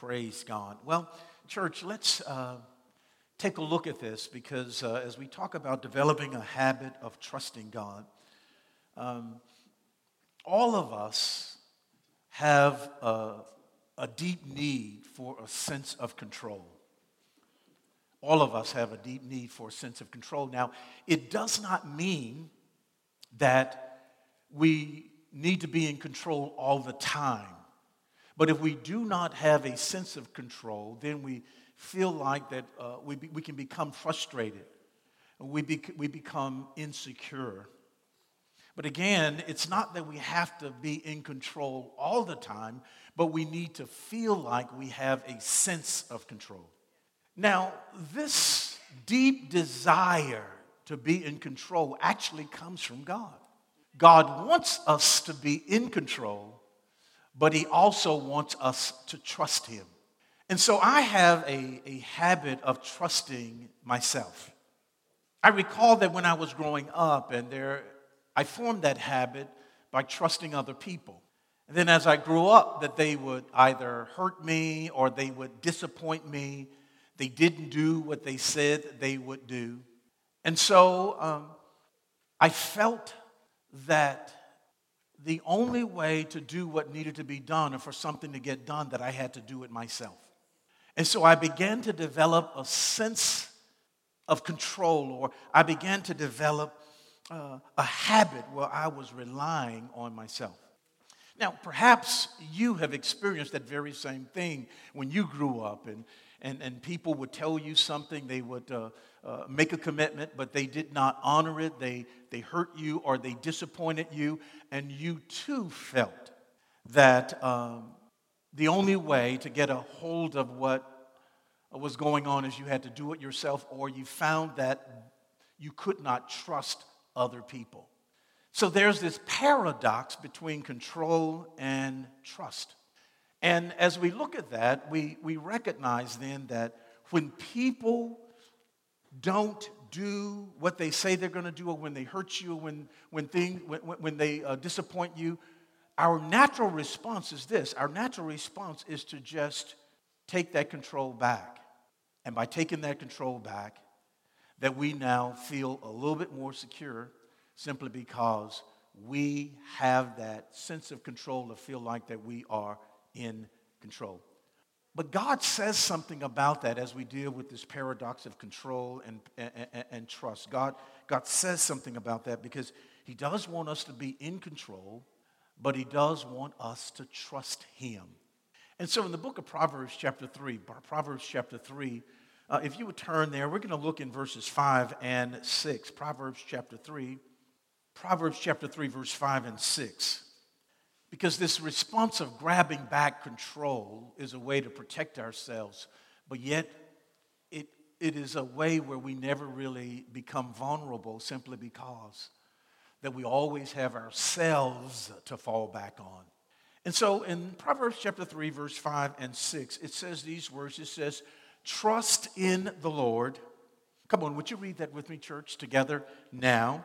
Praise God. Well, church, let's uh, take a look at this because uh, as we talk about developing a habit of trusting God, um, all of us have a, a deep need for a sense of control. All of us have a deep need for a sense of control. Now, it does not mean that we need to be in control all the time. But if we do not have a sense of control, then we feel like that uh, we, be, we can become frustrated. We, we become insecure. But again, it's not that we have to be in control all the time, but we need to feel like we have a sense of control. Now, this deep desire to be in control actually comes from God. God wants us to be in control but he also wants us to trust him. And so I have a, a habit of trusting myself. I recall that when I was growing up, and there, I formed that habit by trusting other people. And then as I grew up, that they would either hurt me or they would disappoint me. They didn't do what they said they would do. And so um, I felt that the only way to do what needed to be done or for something to get done that I had to do it myself. And so I began to develop a sense of control, or I began to develop uh, a habit where I was relying on myself. Now, perhaps you have experienced that very same thing when you grew up, and, and, and people would tell you something, they would uh, uh, make a commitment, but they did not honor it. They, they hurt you or they disappointed you, and you too felt that um, the only way to get a hold of what was going on is you had to do it yourself, or you found that you could not trust other people. So there's this paradox between control and trust. And as we look at that, we, we recognize then that when people don't do what they say they're going to do, or when they hurt you, when, when, thing, when, when they uh, disappoint you, our natural response is this our natural response is to just take that control back. And by taking that control back, that we now feel a little bit more secure simply because we have that sense of control to feel like that we are in control. But God says something about that as we deal with this paradox of control and, and, and, trust. God, God says something about that because He does want us to be in control, but He does want us to trust Him. And so in the book of Proverbs, chapter 3, Proverbs chapter 3, uh, if you would turn there, we're going to look in verses 5 and 6. Proverbs chapter 3, Proverbs chapter 3, verse 5 and 6. Because this response of grabbing back control is a way to protect ourselves, but yet it, it is a way where we never really become vulnerable simply because that we always have ourselves to fall back on. And so in Proverbs chapter 3, verse 5 and 6, it says these words it says, Trust in the Lord. Come on, would you read that with me, church, together now?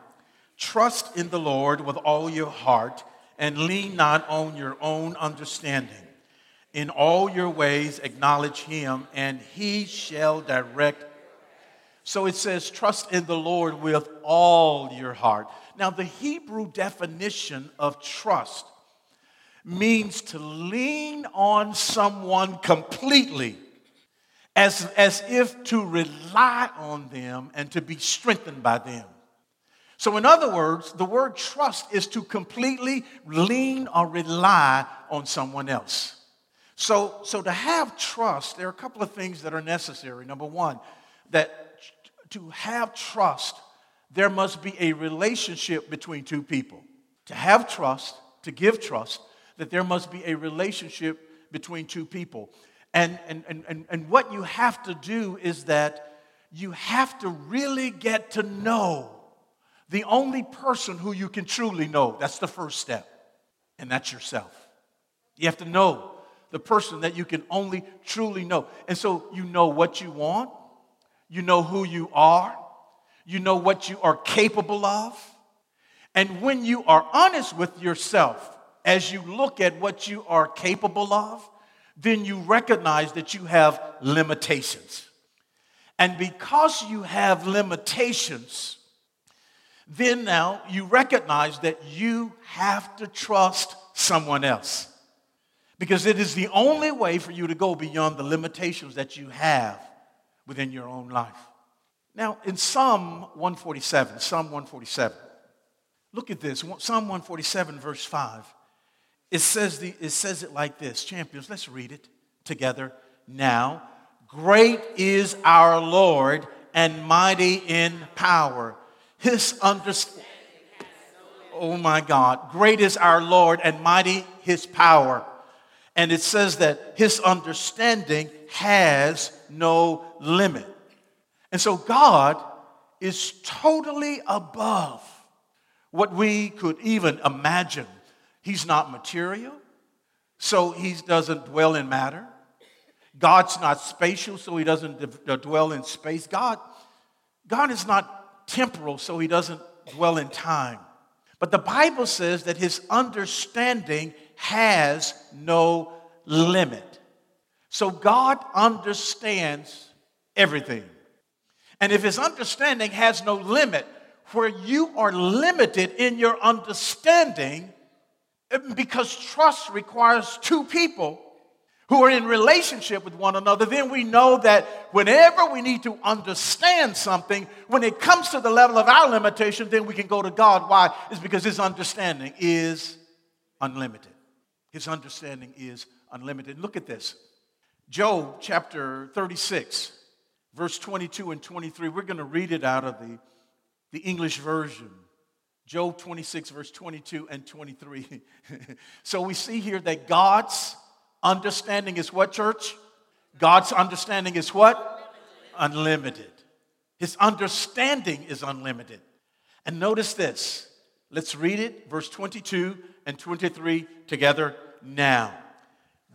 Trust in the Lord with all your heart and lean not on your own understanding. In all your ways, acknowledge him, and he shall direct. So it says, trust in the Lord with all your heart. Now, the Hebrew definition of trust means to lean on someone completely, as, as if to rely on them and to be strengthened by them. So, in other words, the word trust is to completely lean or rely on someone else. So, so to have trust, there are a couple of things that are necessary. Number one, that to have trust, there must be a relationship between two people. To have trust, to give trust, that there must be a relationship between two people. And, and, and, and what you have to do is that you have to really get to know the only person who you can truly know. That's the first step, and that's yourself. You have to know the person that you can only truly know. And so you know what you want, you know who you are, you know what you are capable of. And when you are honest with yourself as you look at what you are capable of, then you recognize that you have limitations. And because you have limitations, then now you recognize that you have to trust someone else. Because it is the only way for you to go beyond the limitations that you have within your own life. Now, in Psalm 147, Psalm 147, look at this. Psalm 147, verse 5. It says, the, it says it like this. Champions, let's read it together now. Great is our Lord and mighty in power. His understanding. Oh my God. Great is our Lord and mighty his power. And it says that his understanding has no limit. And so God is totally above what we could even imagine. He's not material, so he doesn't dwell in matter. God's not spatial, so he doesn't dwell in space. God, God is not temporal, so he doesn't dwell in time. But the Bible says that his understanding has no limit. So God understands everything. And if his understanding has no limit, where you are limited in your understanding, because trust requires two people who are in relationship with one another, then we know that whenever we need to understand something, when it comes to the level of our limitation, then we can go to God. Why? It's because His understanding is unlimited. His understanding is unlimited. Look at this Job chapter 36, verse 22 and 23. We're going to read it out of the, the English version. Job 26, verse 22 and 23. so we see here that God's understanding is what, church? God's understanding is what? Unlimited. His understanding is unlimited. And notice this. Let's read it, verse 22 and 23 together now.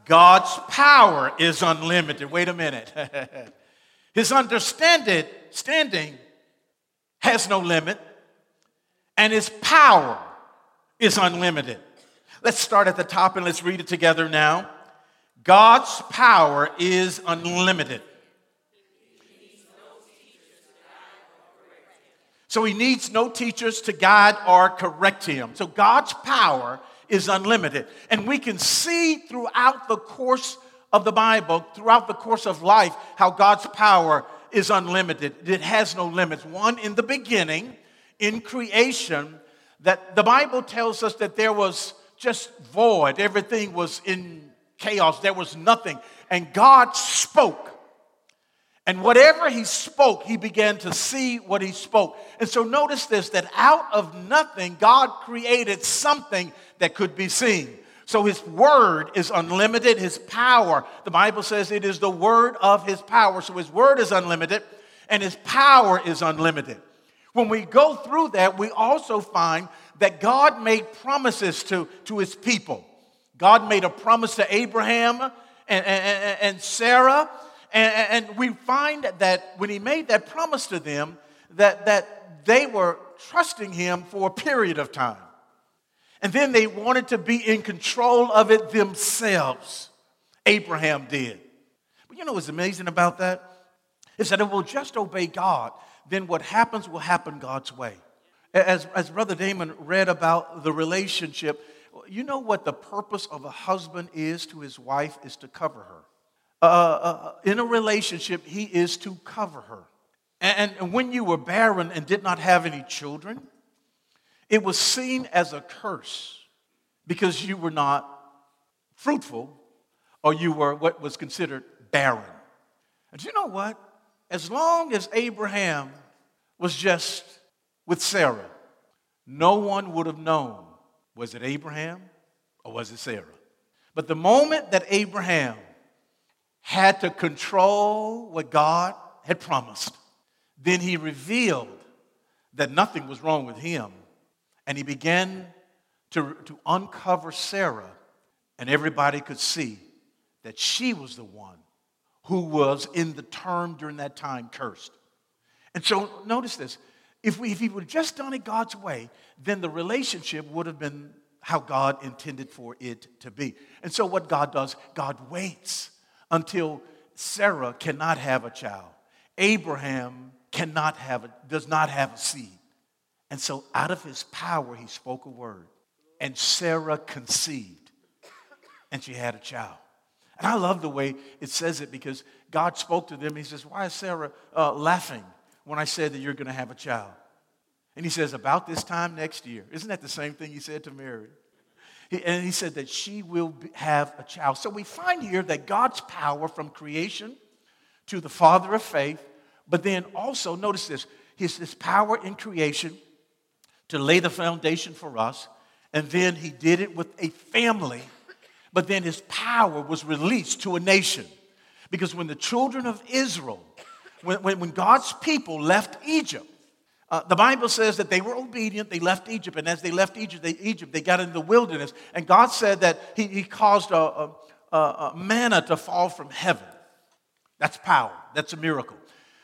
God's power is unlimited. Wait a minute. His understanding standing has no limit, and his power is unlimited. Let's start at the top and let's read it together now. God's power is unlimited. So he needs no teachers to guide or correct him. So God's power is unlimited. And we can see throughout the course of the Bible, throughout the course of life, how God's power is unlimited. It has no limits. One, in the beginning, in creation, that the Bible tells us that there was just void, everything was in chaos, there was nothing. And God spoke. And whatever he spoke, he began to see what he spoke. And so notice this that out of nothing, God created something that could be seen. So his word is unlimited, his power. The Bible says it is the word of his power. So his word is unlimited and his power is unlimited. When we go through that, we also find that God made promises to, to his people. God made a promise to Abraham and, and, and Sarah. And, and, we find that when he made that promise to them, that, that they were trusting him for a period of time. And then they wanted to be in control of it themselves. Abraham did. But you know what's amazing about that? Is that if we'll just obey God, then what happens will happen God's way. As, as Brother Damon read about the relationship you know what the purpose of a husband is to his wife is to cover her. Uh, uh, uh, in a relationship, he is to cover her. And, and when you were barren and did not have any children, it was seen as a curse because you were not fruitful or you were what was considered barren. And you know what? As long as Abraham was just with Sarah, no one would have known was it Abraham or was it Sarah? But the moment that Abraham had to control what God had promised, then he revealed that nothing was wrong with him. And he began to, to uncover Sarah, and everybody could see that she was the one who was in the term during that time cursed. And so notice this if, we, if he would have just done it God's way, then the relationship would have been how God intended for it to be. And so, what God does, God waits until Sarah cannot have a child. Abraham cannot have a, does not have a seed. And so, out of his power, he spoke a word, and Sarah conceived, and she had a child. And I love the way it says it because God spoke to them. He says, Why is Sarah uh, laughing when I said that you're going to have a child? And he says, About this time next year. Isn't that the same thing he said to Mary? And he said that she will have a child. So we find here that God's power from creation to the father of faith, but then also, notice this, his, his power in creation to lay the foundation for us, and then he did it with a family, but then his power was released to a nation. Because when the children of Israel, when, when, when God's people left Egypt, uh, the Bible says that they were obedient. They left Egypt, and as they left Egypt, they, Egypt, they got into the wilderness. And God said that He, he caused a, a, a manna to fall from heaven. That's power. That's a miracle.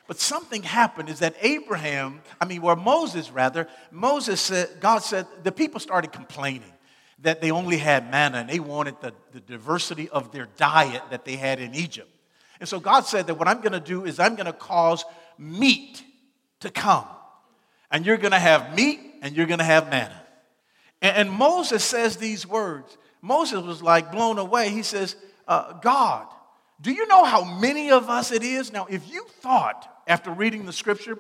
But something happened is that Abraham, I mean, or Moses rather, Moses said, God said, the people started complaining that they only had manna and they wanted the, the diversity of their diet that they had in Egypt. And so God said that what I'm going to do is I'm going to cause meat to come and you're going to have meat and you're going to have manna. And, and, Moses says these words. Moses was like blown away. He says, uh, God, do you know how many of us it is? Now, if you thought after reading the scripture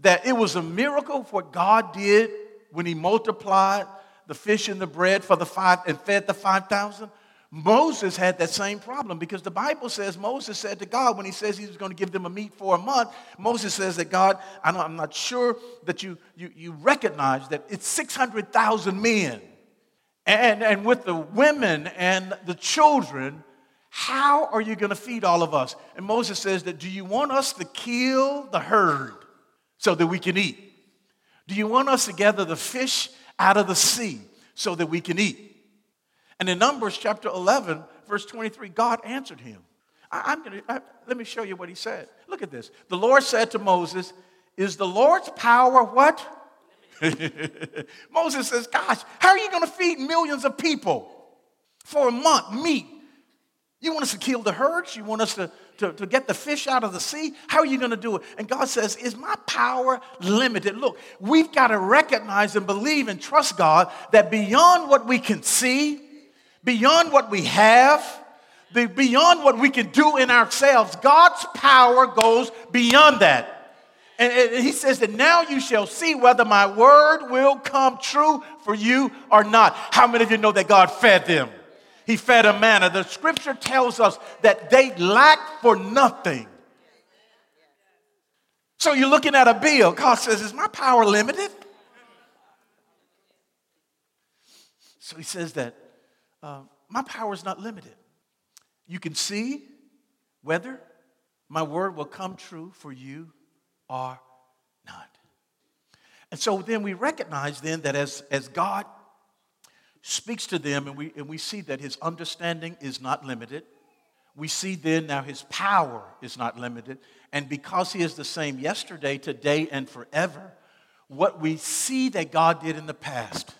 that it was a miracle what God did when he multiplied the fish and the bread for the five and fed the 5,000, Moses had that same problem because the Bible says Moses said to God when he says he was going to give them a meat for a month, Moses says that God, I'm not sure that you, you, you recognize that it's 600,000 men. And, and with the women and the children, how are you going to feed all of us? And Moses says that, do you want us to kill the herd so that we can eat? Do you want us to gather the fish out of the sea so that we can eat? And in Numbers chapter 11, verse 23, God answered him. I, am gonna let me show you what he said. Look at this. The Lord said to Moses, Is the Lord's power what? Moses says, Gosh, how are you going to feed millions of people for a month? Meat. You want us to kill the herds? You want us to, to, to get the fish out of the sea? How are you going to do it? And God says, Is my power limited? Look, we've got to recognize and believe and trust God that beyond what we can see, beyond what we have, beyond what we can do in ourselves. God's power goes beyond that. And he says that now you shall see whether my word will come true for you or not. How many of you know that God fed them? He fed a manna. The scripture tells us that they lacked for nothing. So you're looking at a bill. God says, Is my power limited? So he says that uh, my power is not limited. You can see whether my word will come true for you or not. And so then we recognize then that as, as God speaks to them and we, and we see that his understanding is not limited, we see then now his power is not limited. And because he is the same yesterday, today, and forever, what we see that God did in the past,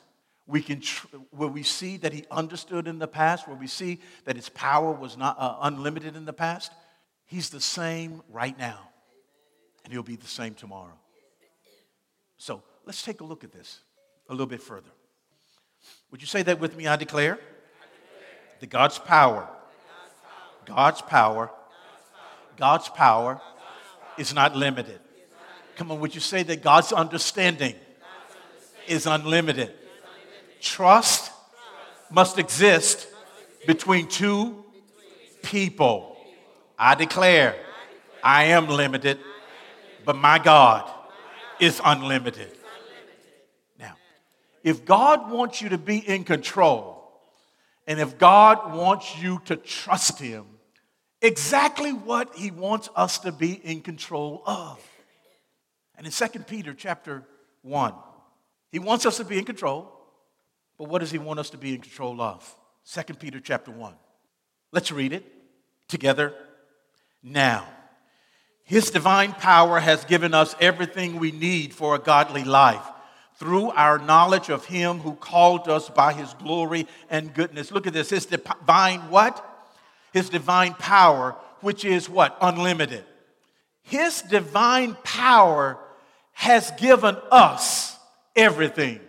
we can tr- where we see that he understood in the past, where we see that his power was not uh, unlimited in the past, he's the same right now, and he'll be the same tomorrow. So let's take a look at this a little bit further. Would you say that with me? I declare, I declare. that God's power, God's power, God's power is not limited. Come on, would you say that God's understanding is unlimited? Trust must exist between two people. I declare I am limited, but my God is unlimited. Now, if God wants you to be in control, and if God wants you to trust Him, exactly what He wants us to be in control of. And in 2 Peter chapter 1, He wants us to be in control. But what does he want us to be in control of? 2 Peter chapter 1. Let's read it together. Now, his divine power has given us everything we need for a godly life through our knowledge of him who called us by his glory and goodness. Look at this. His divine what? His divine power, which is what? Unlimited. His divine power has given us everything.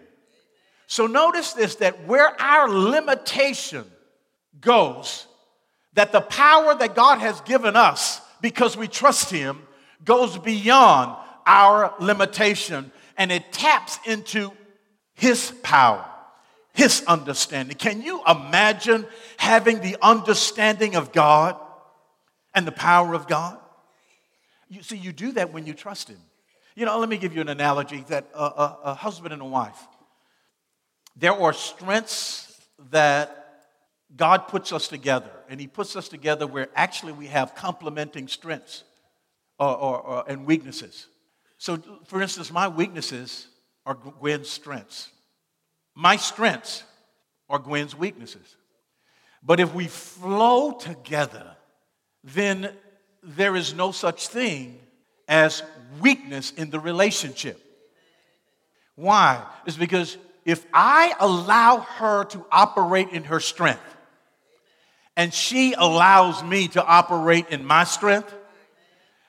So notice this that where our limitation goes, that the power that God has given us because we trust Him goes beyond our limitation and it taps into His power, His understanding. Can you imagine having the understanding of God and the power of God? You see, you do that when you trust Him. You know, let me give you an analogy that a, a, a husband and a wife, there are strengths that God puts us together, and He puts us together where actually we have complementing strengths or, or, or, and weaknesses. So, for instance, my weaknesses are Gwen's strengths. My strengths are Gwen's weaknesses. But if we flow together, then there is no such thing as weakness in the relationship. Why? It's because if I allow her to operate in her strength, and she allows me to operate in my strength,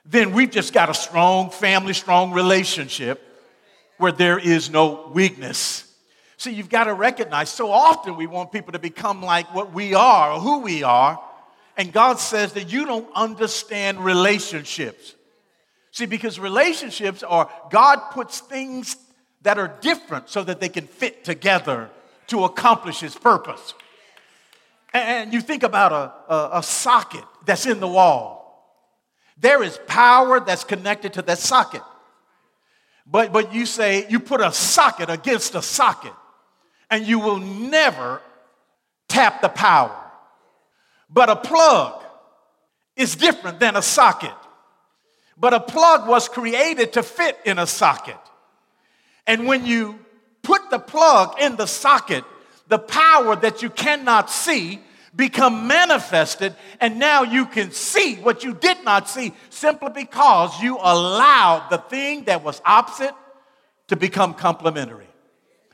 then we've just got a strong family, strong relationship where there is no weakness. See, you've got to recognize so often we want people to become like what we are or who we are. And God says that you don't understand relationships. See, because relationships are, God puts things that are different so that they can fit together to accomplish His purpose. And you think about a, a, a socket that's in the wall. There is power that's connected to that socket. But, but you say you put a socket against a socket, and you will never tap the power. But a plug is different than a socket. But a plug was created to fit in a socket. And when you put the plug in the socket, the power that you cannot see become manifested and now you can see what you did not see simply because you allowed the thing that was opposite to become complementary.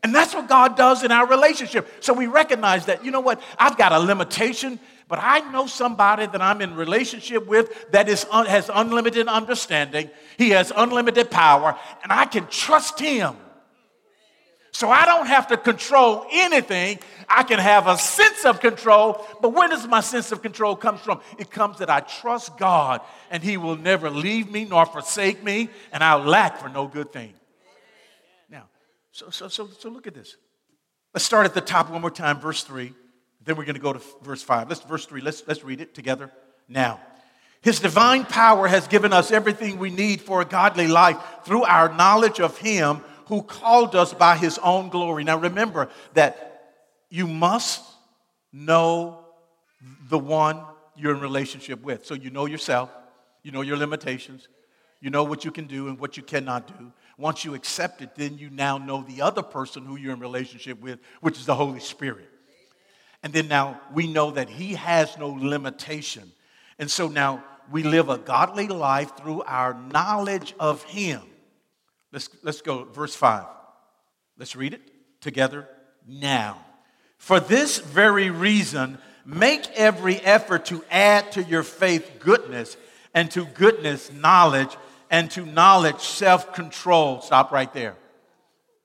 And that's what God does in our relationship. So we recognize that, you know what, I've got a limitation, but I know somebody that I'm in relationship with that is un- has unlimited understanding. He has unlimited power, and I can trust him so I don't have to control anything. I can have a sense of control. But where does my sense of control come from? It comes that I trust God and He will never leave me nor forsake me, and I'll lack for no good thing. So, so, so, so look at this. Let's start at the top one more time, verse 3. Then we're going to go to verse 5. Let's verse 3. Let's, let's read it together now. His divine power has given us everything we need for a godly life through our knowledge of Him who called us by his own glory. Now remember that you must know the one you're in relationship with. So you know yourself, you know your limitations, you know what you can do and what you cannot do. Once you accept it, then you now know the other person who you're in relationship with, which is the Holy Spirit. And then now we know that He has no limitation. And so now we live a godly life through our knowledge of Him. Let's, let's go, verse 5. Let's read it together now. For this very reason, make every effort to add to your faith goodness, and to goodness, knowledge, and to knowledge, self control. Stop right there.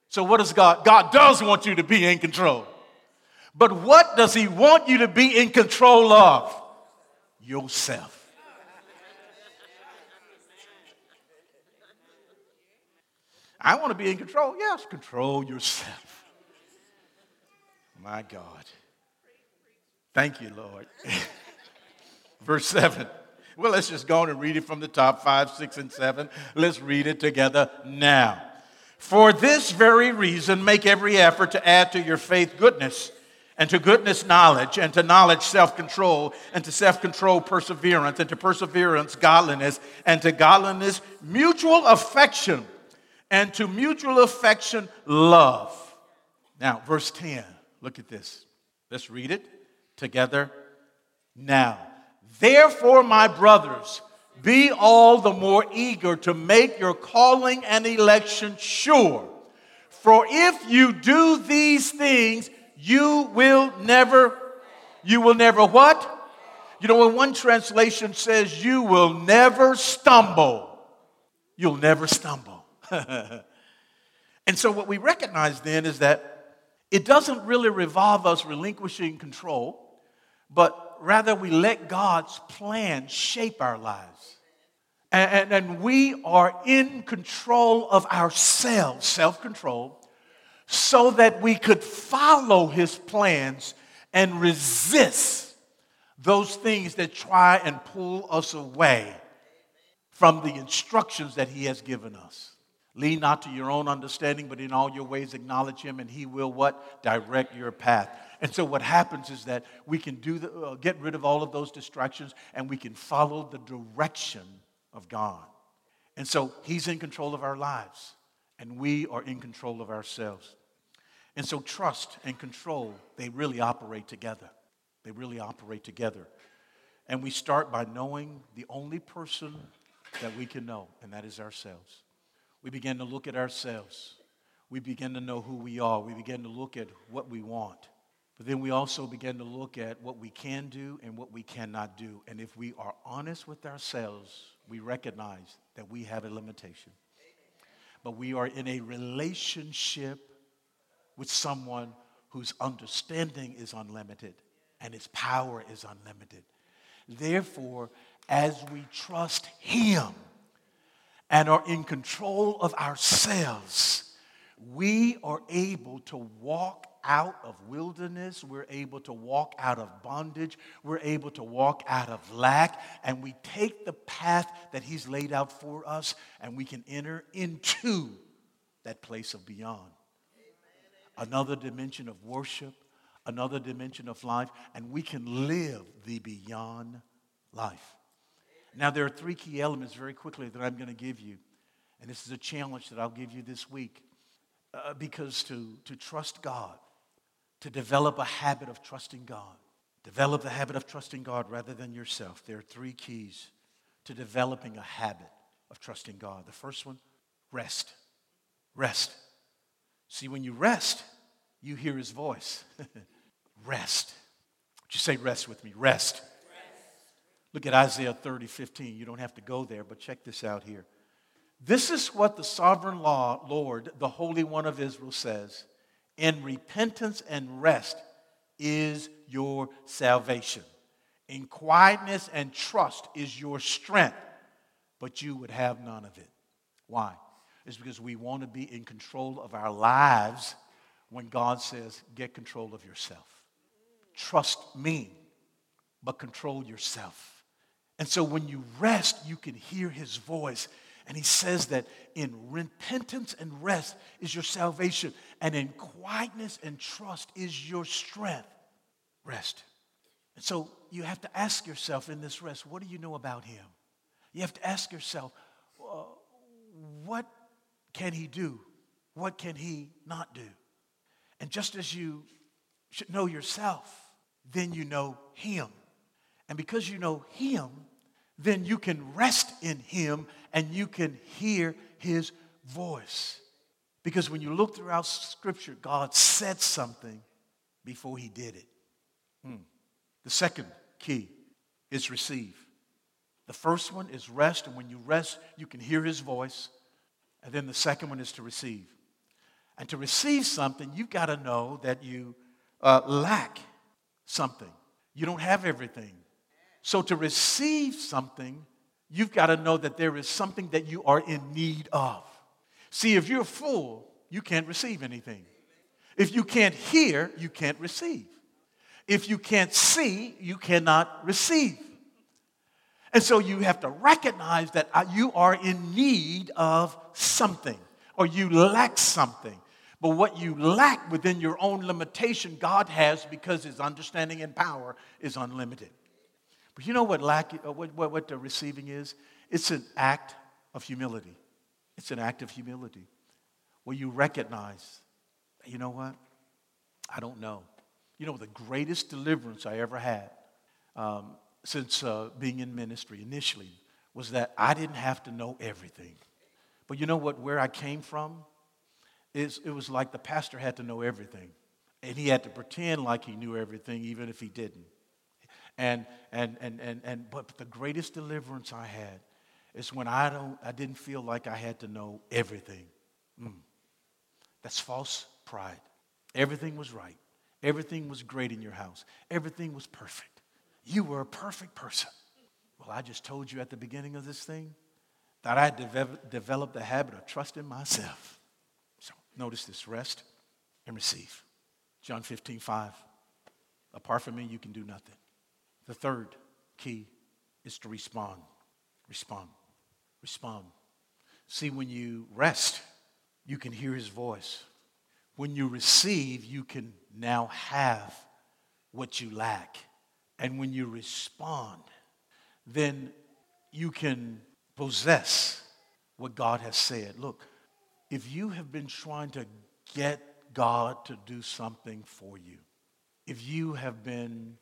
So, what does God? God does want you to be in control. But what does He want you to be in control of? Yourself. I want to be in control. Yes, control yourself. My God. Thank you, Lord. Verse 7. Well, let's just go on and read it from the top five, six, and seven. Let's read it together now. For this very reason, make every effort to add to your faith goodness, and to goodness, knowledge, and to knowledge, self control, and to self control, perseverance, and to perseverance, godliness, and to godliness, mutual affection and to mutual affection, love. Now, verse 10, look at this. Let's read it together now. Therefore, my brothers, be all the more eager to make your calling and election sure. For if you do these things, you will never, you will never what? You know, when one translation says, you will never stumble, you'll never stumble. and so, what we recognize then is that it doesn't really revolve us relinquishing control, but rather we let God's plan shape our lives. And, and, and we are in control of ourselves, self control, so that we could follow His plans and resist those things that try and pull us away from the instructions that He has given us. Lean not to your own understanding, but in all your ways acknowledge Him, and He will what? Direct your path. And so what happens is that we can do the, uh, get rid of all of those distractions and we can follow the direction of God. And so he's in control of our lives and we are in control of ourselves. And so trust and control, they really operate together. They really operate together. And we start by knowing the only person that we can know, and that is ourselves. We begin to look at ourselves. We begin to know who we are. We begin to look at what we want. But then we also begin to look at what we can do and what we cannot do. And if we are honest with ourselves, we recognize that we have a limitation. But we are in a relationship with someone whose understanding is unlimited and his power is unlimited. Therefore, as we trust him and are in control of ourselves, we are able to walk out of wilderness. We're able to walk out of bondage. We're able to walk out of lack. And we take the path that He's laid out for us and we can enter into that place of beyond. Another dimension of worship, another dimension of life, and we can live the beyond life. Now, there are three key elements very quickly that I'm going to give you. And this is a challenge that I'll give you this week. Uh, because to, to trust God to develop a habit of trusting God. Develop the habit of trusting God rather than yourself. There are three keys to developing a habit of trusting God. The first one, rest. Rest. See, when you rest, you hear his voice. rest. Would you say rest with me? Rest. rest. Look at Isaiah 30, 15. You don't have to go there, but check this out here. This is what the sovereign law, Lord, the Holy One of Israel says in repentance and rest is your salvation. In quietness and trust is your strength, but you would have none of it. Why? It's because we want to be in control of our lives when God says, get control of yourself. Trust me, but control yourself. And so when you rest, you can hear his voice and he says that in repentance and rest is your salvation, and in quietness and trust is your strength. Rest. And so you have to ask yourself in this rest, what do you know about him? You have to ask yourself, uh, what can he do? What can he not do? And just as you should know yourself, then you know him. And because you know him, then you can rest in him and you can hear his voice. Because when you look throughout Scripture, God said something before he did it. Hmm. The second key is receive. The first one is rest, and when you rest, you can hear his voice. And then the second one is to receive. And to receive something, you've got to know that you uh, lack something. You don't have everything. So to receive something, you've got to know that there is something that you are in need of. See, if you're full, you can't receive anything. If you can't hear, you can't receive. If you can't see, you cannot receive. And so you have to recognize that uh, you are in need of something or you lack something. But what you lack within your own limitation, God has because his understanding and power is unlimited. But you know what, lack, uh, what, what, what the receiving is? It's an act of humility. It's an act of humility where you recognize, you know what? I don't know. You know, the greatest deliverance I ever had um, since uh, being in ministry initially was that I didn't have to know everything. But you know what? Where I came from, It's, it was like the pastor had to know everything. And he had to pretend like he knew everything, even if he didn't. And, and, and, and, and, but the greatest deliverance I had is when I, don't, I didn't feel like I had to know everything. Mm. That's false pride. Everything was right. Everything was great in your house. Everything was perfect. You were a perfect person. Well, I just told you at the beginning of this thing that I had developed the habit of trusting myself. So notice this rest and receive. John 15, 5. Apart from me, you can do nothing. The third key is to respond. Respond. Respond. See, when you rest, you can hear his voice. When you receive, you can now have what you lack. And when you respond, then you can possess what God has said. Look, if you have been trying to get God to do something for you, if you have been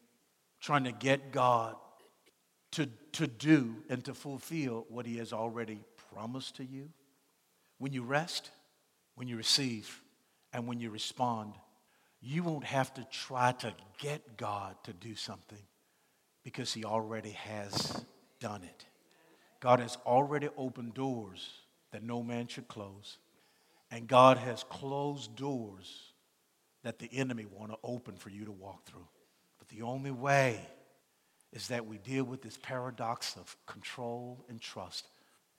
trying to get God to, to do and to fulfill what He has already promised to you, when you rest, when you receive, and when you respond, you won't have to try to get God to do something because He already has done it. God has already opened doors that no man should close. And God has closed doors that the enemy want to open for you to walk through. The only way is that we deal with this paradox of control and trust.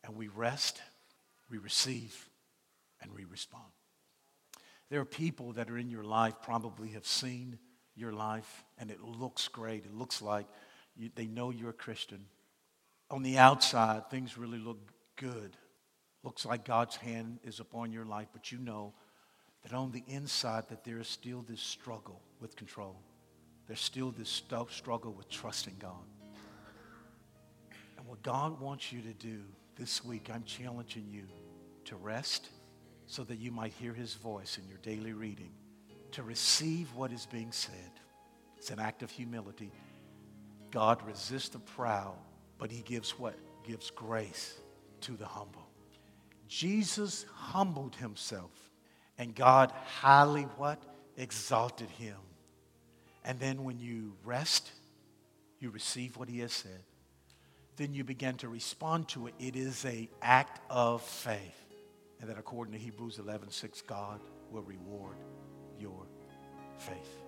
And we rest, we receive, and we respond. There are people that are in your life, probably have seen your life, and it looks great. It looks like you, they know you're a Christian. On the outside, things really look good. Looks like God's hand is upon your life, but you know that on the inside that there is still this struggle with control. There's still this struggle with trusting God. And what God wants you to do this week, I'm challenging you to rest so that you might hear his voice in your daily reading, to receive what is being said. It's an act of humility. God resists the proud, but he gives what? Gives grace to the humble. Jesus humbled himself, and God highly what? Exalted him. And then when you rest, you receive what he has said. Then you begin to respond to it. It is a act of faith and that according to Hebrews 11 6, God will reward your faith.